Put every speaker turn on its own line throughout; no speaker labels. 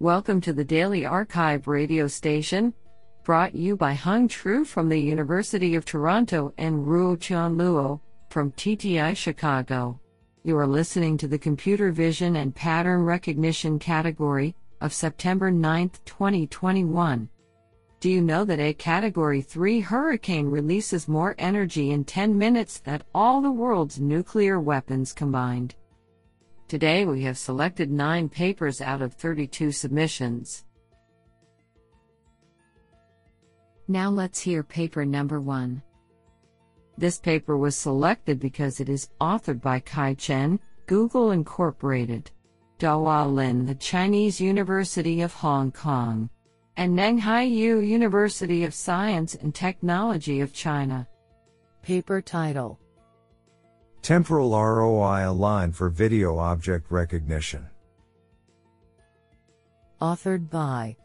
Welcome to the Daily Archive radio station, brought you by Hung Tru from the University of Toronto and Ruotian Luo from TTI Chicago. You are listening to the Computer Vision and Pattern Recognition category of September 9, 2021. Do you know that a Category 3 hurricane releases more energy in 10 minutes than all the world's nuclear weapons combined? Today we have selected 9 papers out of 32 submissions. Now let's hear paper number 1. This paper was selected because it is authored by Kai Chen, Google Incorporated, Dahua Lin, the Chinese University of Hong Kong, and Nenghai Yu University of Science and Technology of China.
Paper title
Temporal ROI Align for Video Object Recognition.
Authored by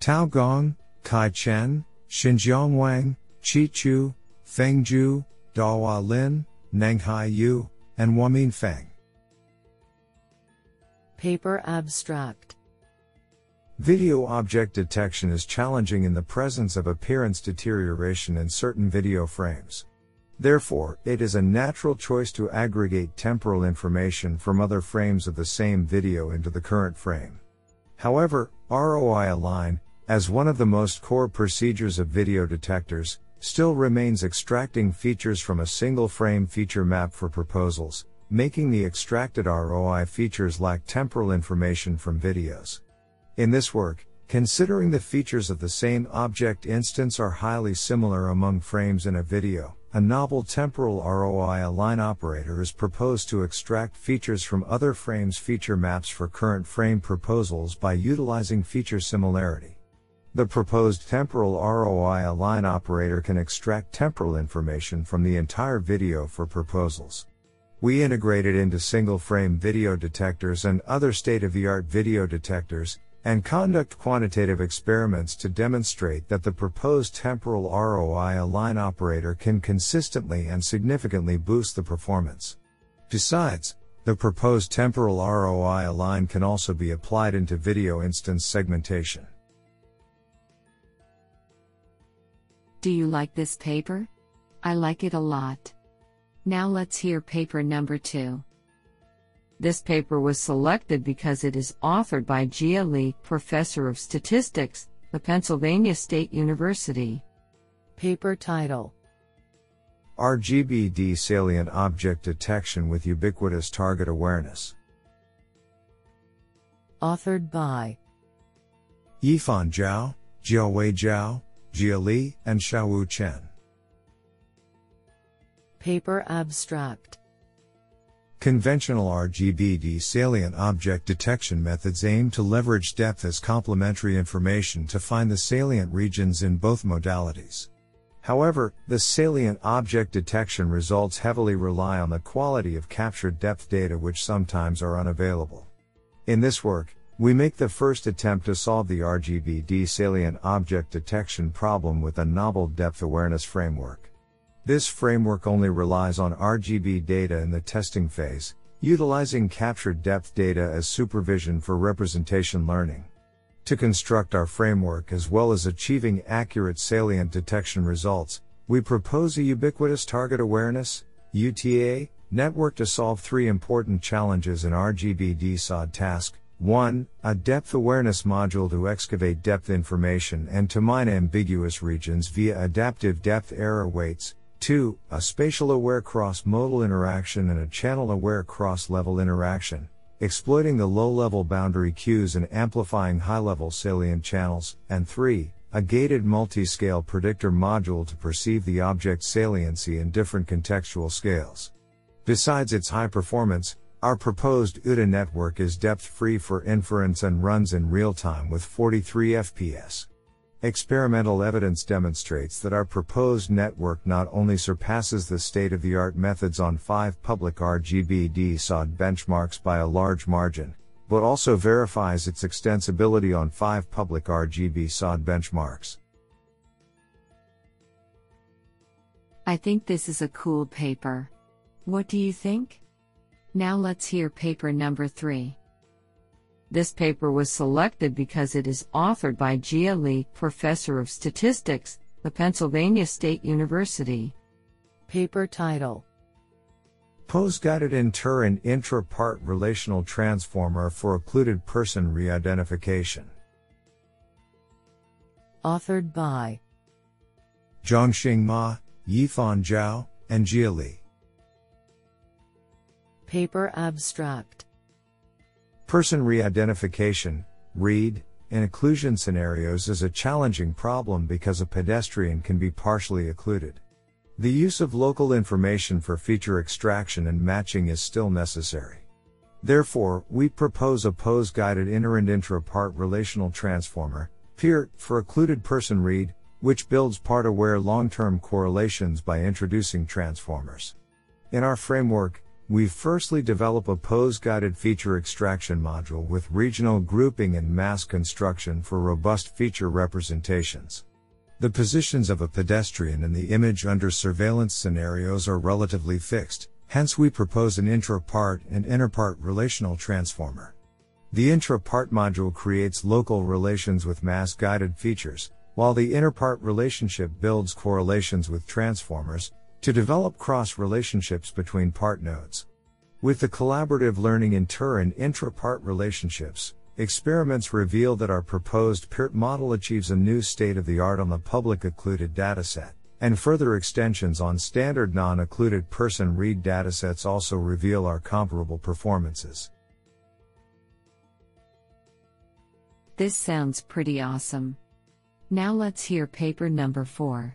Tao Gong, Kai Chen, Xinjiang Wang, Qi Chu, Feng Zhu, Dahua Lin, Nenghai Yu, and Huamin Feng.
Paper abstract
Video object detection is challenging in the presence of appearance deterioration in certain video frames. Therefore, it is a natural choice to aggregate temporal information from other frames of the same video into the current frame. However, ROI Align, as one of the most core procedures of video detectors, still remains extracting features from a single frame feature map for proposals, making the extracted ROI features lack temporal information from videos. In this work, considering the features of the same object instance are highly similar among frames in a video, a novel temporal ROI align operator is proposed to extract features from other frames feature maps for current frame proposals by utilizing feature similarity. The proposed temporal ROI align operator can extract temporal information from the entire video for proposals. We integrate it into single frame video detectors and other state of the art video detectors, and conduct quantitative experiments to demonstrate that the proposed temporal ROI align operator can consistently and significantly boost the performance. Besides, the proposed temporal ROI align can also be applied into video instance segmentation.
Do you like this paper? I like it a lot. Now let's hear paper number 2. This paper was selected because it is authored by Jia Li, Professor of Statistics, the Pennsylvania State University.
Paper title
RGBD Salient Object Detection with Ubiquitous Target Awareness.
Authored by
Yifan Zhao, Jiawei Zhao, Jia Li, and Xiaowu Chen.
Paper abstract
Conventional RGBD salient object detection methods aim to leverage depth as complementary information to find the salient regions in both modalities. However, the salient object detection results heavily rely on the quality of captured depth data which sometimes are unavailable. In this work, we make the first attempt to solve the RGBD salient object detection problem with a novel depth awareness framework. This framework only relies on RGB data in the testing phase, utilizing captured depth data as supervision for representation learning. To construct our framework as well as achieving accurate salient detection results, we propose a ubiquitous target awareness UTA network to solve three important challenges in RGB DSOD task. 1. A depth awareness module to excavate depth information and to mine ambiguous regions via adaptive depth error weights. 2. A spatial aware cross modal interaction and a channel aware cross level interaction, exploiting the low level boundary cues and amplifying high level salient channels. And 3. A gated multi scale predictor module to perceive the object saliency in different contextual scales. Besides its high performance, our proposed UTA network is depth free for inference and runs in real time with 43 FPS. Experimental evidence demonstrates that our proposed network not only surpasses the state of the art methods on five public RGB SOD benchmarks by a large margin, but also verifies its extensibility on five public RGB SOD benchmarks.
I think this is a cool paper. What do you think? Now let's hear paper number 3. This paper was selected because it is authored by Jia Li, Professor of Statistics, the Pennsylvania State University.
Paper title
Pose-guided inter and intra-part relational transformer for occluded person re-identification.
Authored by
Zhongxing Ma, Yifan Zhao, and Jia Li.
Paper abstract
Person re-identification, READ, in occlusion scenarios is a challenging problem because a pedestrian can be partially occluded. The use of local information for feature extraction and matching is still necessary. Therefore, we propose a pose-guided inter and intra-part relational transformer, PIRT, for occluded person read, which builds part-aware long-term correlations by introducing transformers. In our framework, we firstly develop a pose-guided feature extraction module with regional grouping and mask construction for robust feature representations. The positions of a pedestrian in the image under surveillance scenarios are relatively fixed, hence we propose an intra-part and inter-part relational transformer. The intra-part module creates local relations with mask-guided features, while the inter-part relationship builds correlations with transformers, to develop cross relationships between part nodes. With the collaborative learning inter and intra-part relationships, Experiments reveal that our proposed PIRT model achieves a new state of the art on the public occluded dataset, and further extensions on standard non occluded person read datasets also reveal our comparable performances.
This sounds pretty awesome. Now let's hear paper number 4.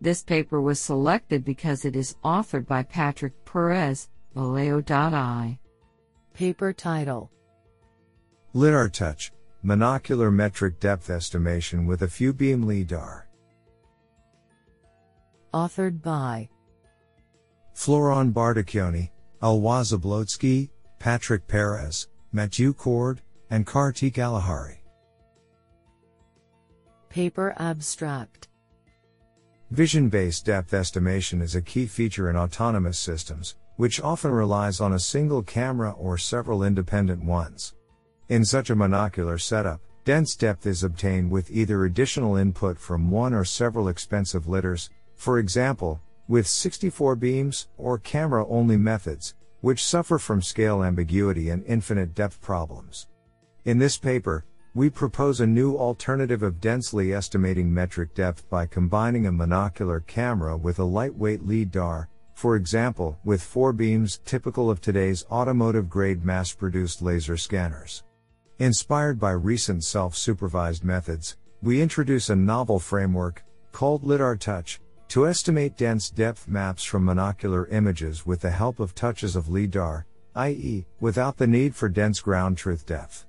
This paper was selected because it is authored by Patrick Perez, Valeo.ai.
Paper title
LIDAR touch, monocular metric depth estimation with a few beam LIDAR.
Authored by
Florent Bartoccioni, Éloi Zablocki, Patrick Perez, Mathieu Cord, and Karteek Alahari.
Paper abstract
Vision based depth estimation is a key feature in autonomous systems, which often relies on a single camera or several independent ones. In such a monocular setup, dense depth is obtained with either additional input from one or several expensive lidars, for example, with 64 beams, or camera only methods, which suffer from scale ambiguity and infinite depth problems. In this paper, we propose a new alternative of densely estimating metric depth by combining a monocular camera with a lightweight LIDAR, for example, with four beams typical of today's automotive grade mass produced laser scanners. Inspired by recent self-supervised methods, we introduce a novel framework, called LIDAR Touch, to estimate dense depth maps from monocular images with the help of touches of LIDAR, i.e., without the need for dense ground truth depth.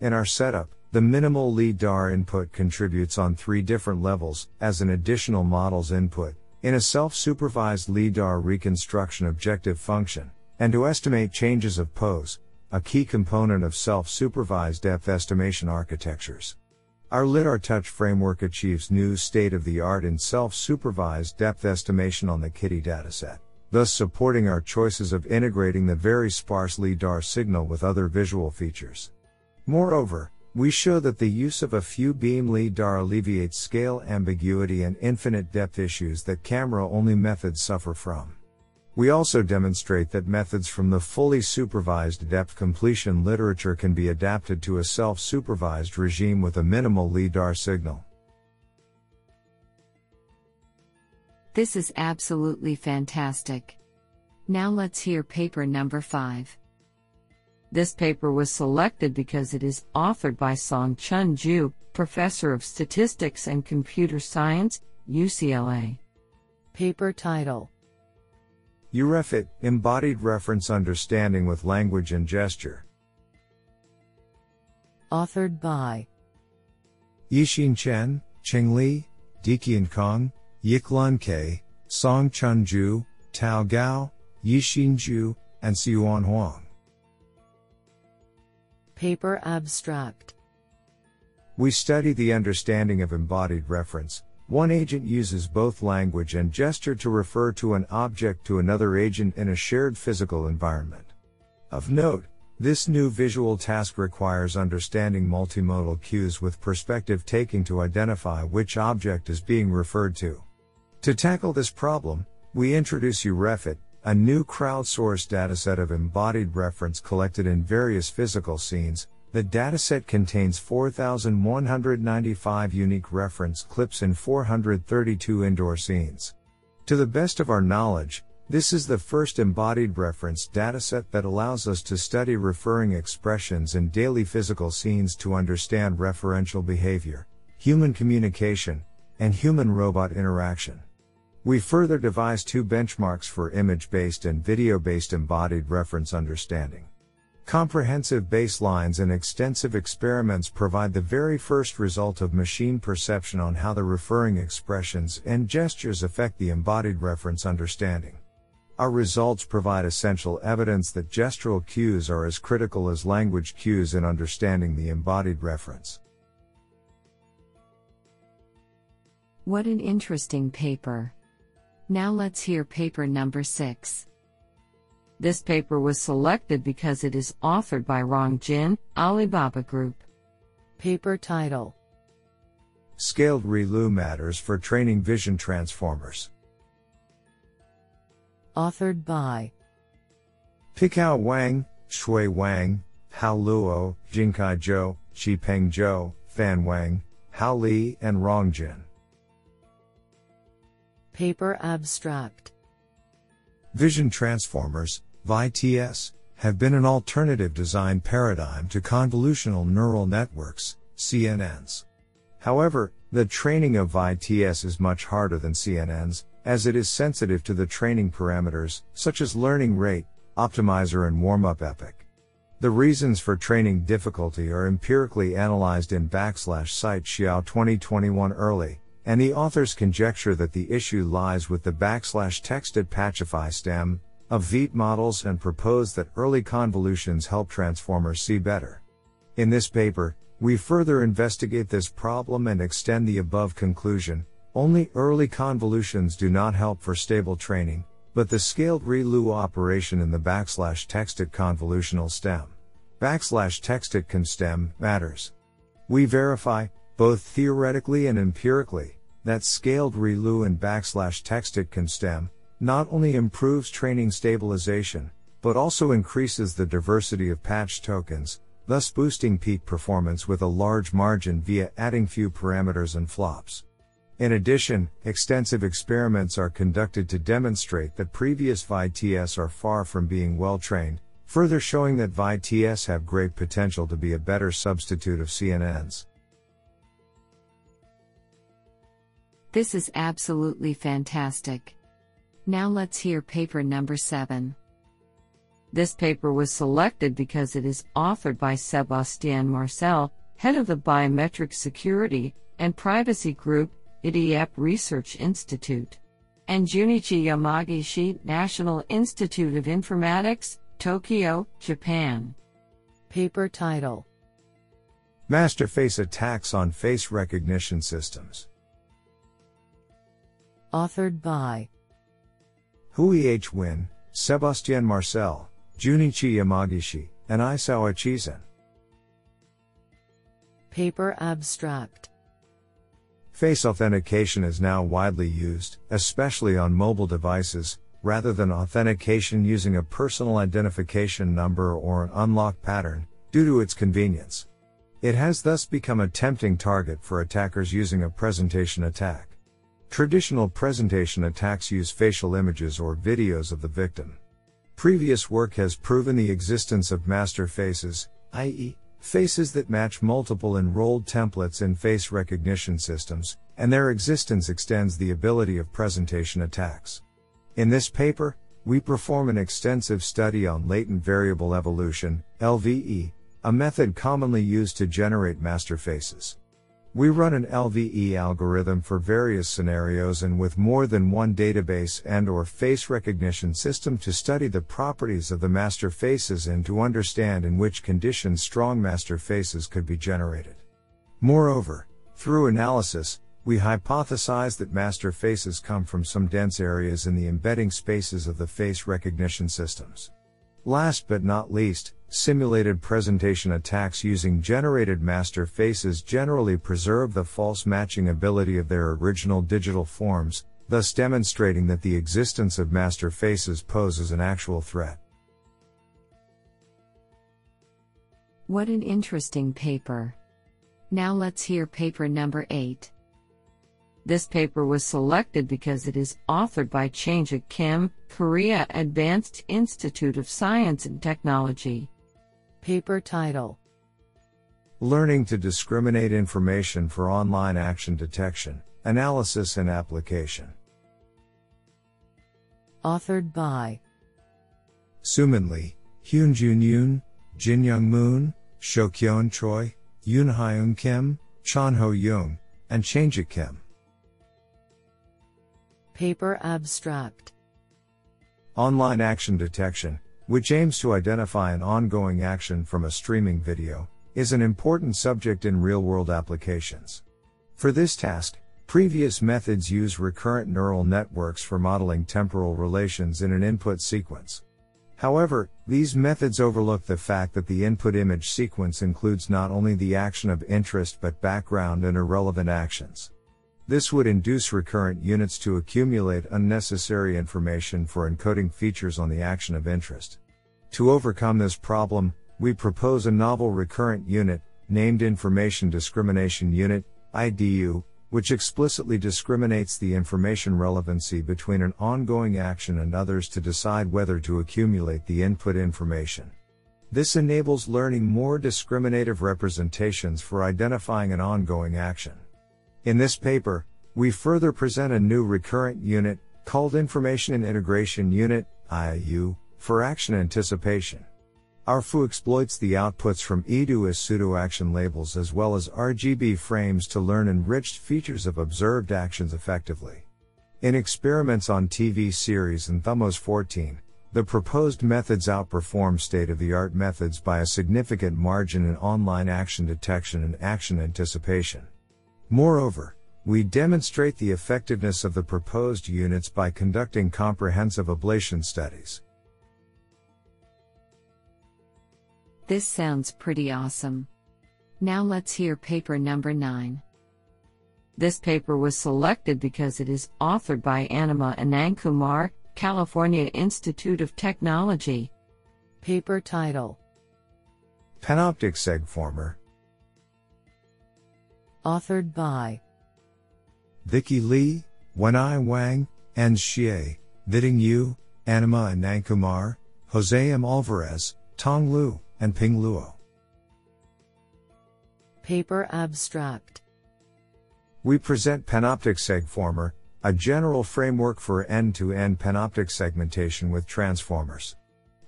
In our setup, the minimal LIDAR input contributes on three different levels, as an additional model's input, in a self-supervised LIDAR reconstruction objective function, and to estimate changes of pose, a key component of self-supervised depth estimation architectures. Our LIDAR Touch framework achieves new state-of-the-art in self-supervised depth estimation on the KITTI dataset, thus supporting our choices of integrating the very sparse LIDAR signal with other visual features. Moreover, we show that the use of a few beam LIDAR alleviates scale ambiguity and infinite depth issues that camera-only methods suffer from. We also demonstrate that methods from the fully supervised depth completion literature can be adapted to a self-supervised regime with a minimal LIDAR signal.
This is absolutely fantastic. Now let's hear paper number 5. This paper was selected because it is authored by Song Chun Zhu, Professor of Statistics and Computer Science, UCLA.
Paper title
YouRefIt, Embodied Reference Understanding with Language and Gesture.
Authored by
Yixin Chen, Cheng Li, Deqian Kong, Yik Lun Kei, Song Chun Zhu, Tao Gao, Yixin Zhu, and Siyuan Huang.
Paper abstract
We study the understanding of embodied reference, one agent uses both language and gesture to refer to an object to another agent in a shared physical environment. Of note, This new visual task requires understanding multimodal cues with perspective taking to identify which object is being referred to. To tackle this problem, we introduce YouRefIt, a new crowdsourced dataset of embodied reference collected in various physical scenes. The dataset contains 4,195 unique reference clips in 432 indoor scenes. To the best of our knowledge, this is the first embodied reference dataset that allows us to study referring expressions in daily physical scenes to understand referential behavior, human communication, and human robot interaction. We further devised two benchmarks for image based and video based embodied reference understanding. Comprehensive baselines and extensive experiments provide the very first result of machine perception on how the referring expressions and gestures affect the embodied reference understanding. Our results provide essential evidence that gestural cues are as critical as language cues in understanding the embodied reference.
What an interesting paper. Now let's hear paper number 6. This paper was selected because it is authored by Rong Jin, Alibaba Group.
Paper title
Scaled ReLU matters for training vision transformers.
Authored by
Pichao Wang, Shui Wang, Hao Luo, Jingkai Zhou, Qipeng Zhou, Fan Wang, Hao Li, and Rong Jin.
Paper abstract
Vision transformers, VITS, have been an alternative design paradigm to convolutional neural networks, CNNs. However, the training of VITS is much harder than CNNs, as it is sensitive to the training parameters, such as learning rate, optimizer, and warm up epoch. The reasons for training difficulty are empirically analyzed in backslash site Xiao 2021 early, and the authors conjecture that the issue lies with the backslash text at Patchify stem, of VEET models and propose that early convolutions help transformers see better. In this paper, we further investigate this problem and extend the above conclusion. Only early convolutions do not help for stable training, but the scaled ReLU operation in the backslash texted convolutional stem, backslash texted constem matters. We verify, both theoretically and empirically, that scaled ReLU and backslash texted can stem, not only improves training stabilization, but also increases the diversity of patch tokens, thus boosting peak performance with a large margin via adding few parameters and flops. In addition, extensive experiments are conducted to demonstrate that previous VITS are far from being well trained, further showing that VITS have great potential to be a better substitute of CNNs.
This is absolutely fantastic. Now let's hear paper number 7. This paper was selected because it is authored by Sebastien Marcel, head of the Biometric Security and Privacy Group, Idiap Research Institute, and Junichi Yamagishi, National Institute of Informatics, Tokyo, Japan.
Paper title
Master face attacks on face recognition systems.
Authored by
Huy H. Nguyen, Sebastien Marcel, Junichi Yamagishi, and Isao Echizen.
Paper abstract
Face authentication is now widely used, especially on mobile devices, rather than authentication using a personal identification number or an unlock pattern, due to its convenience. It has thus become a tempting target for attackers using a presentation attack. Traditional presentation attacks use facial images or videos of the victim. Previous work has proven the existence of master faces, i.e., faces that match multiple enrolled templates in face recognition systems, and their existence extends the ability of presentation attacks. In this paper, we perform an extensive study on latent variable evolution, LVE, a method commonly used to generate master faces. We run an LVE algorithm for various scenarios and with more than one database and or face recognition system to study the properties of the master faces and to understand in which conditions strong master faces could be generated. Moreover, through analysis, we hypothesize that master faces come from some dense areas in the embedding spaces of the face recognition systems. Last but not least, Simulated presentation attacks using generated master faces generally preserve the false matching ability of their original digital forms, thus demonstrating that the existence of master faces poses an actual threat.
What an interesting paper. Now let's hear paper number 8. This paper was selected because it is authored by Changick Kim, Korea Advanced Institute of Science and Technology.
Paper title
Learning to discriminate information for online action detection, analysis and application.
Authored by
Sumin Lee, Hyunjun Yoon, Jin Young Moon, Seokeon Choi, Yoon Hyun Kim, Chan Ho Young, and Changick Kim.
Paper abstract
Online action detection, which aims to identify an ongoing action from a streaming video, is an important subject in real world applications. For this task, previous methods use recurrent neural networks for modeling temporal relations in an input sequence. However, these methods overlook the fact that the input image sequence includes not only the action of interest but background and irrelevant actions. This would induce recurrent units to accumulate unnecessary information for encoding features on the action of interest. To overcome this problem, we propose a novel recurrent unit, named Information Discrimination Unit, IDU, which explicitly discriminates the information relevancy between an ongoing action and others to decide whether to accumulate the input information. This enables learning more discriminative representations for identifying an ongoing action. In this paper, we further present a new recurrent unit, called Information and Integration Unit, IIU, for action anticipation. ARFU exploits the outputs from IDU as pseudo-action labels as well as RGB frames to learn enriched features of observed actions effectively. In experiments on TV series and Thumos 14, the proposed methods outperform state-of-the-art methods by a significant margin in online action detection and action anticipation. Moreover, we demonstrate the effectiveness of the proposed units by conducting comprehensive ablation studies.
This sounds pretty awesome. Now let's hear paper number 9. This paper was selected because it is authored by Anima Anandkumar, California Institute of Technology.
Paper title
Panoptic segformer,
Authored by
Vicky Lee, Wenhai Wang, An Xie, Viding Yu, Anima Anandkumar, Jose M. Alvarez, Tong Lu, and Ping Luo.
Paper abstract
We present Panoptic Segformer, a general framework for end-to-end panoptic segmentation with transformers.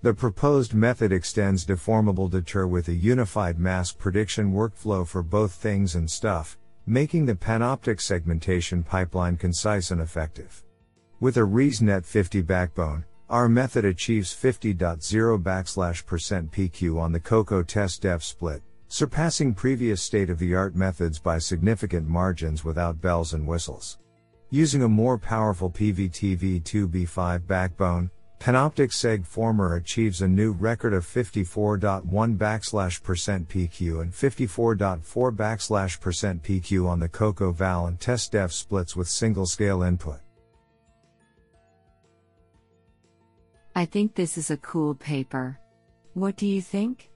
The proposed method extends deformable DETR with a unified mask prediction workflow for both things and stuff, making the panoptic segmentation pipeline concise and effective. With a ResNet 50 backbone, our method achieves 50.0 backslash percent PQ on the COCO test dev split, surpassing previous state-of-the-art methods by significant margins without bells and whistles. Using a more powerful PVTV2B5 backbone, Panoptic Seg Former achieves a new record of 54.1 backslash percent PQ and 54.4 backslash percent PQ on the Coco Val and test dev splits with single scale input.
I think this is a cool paper. What do you think?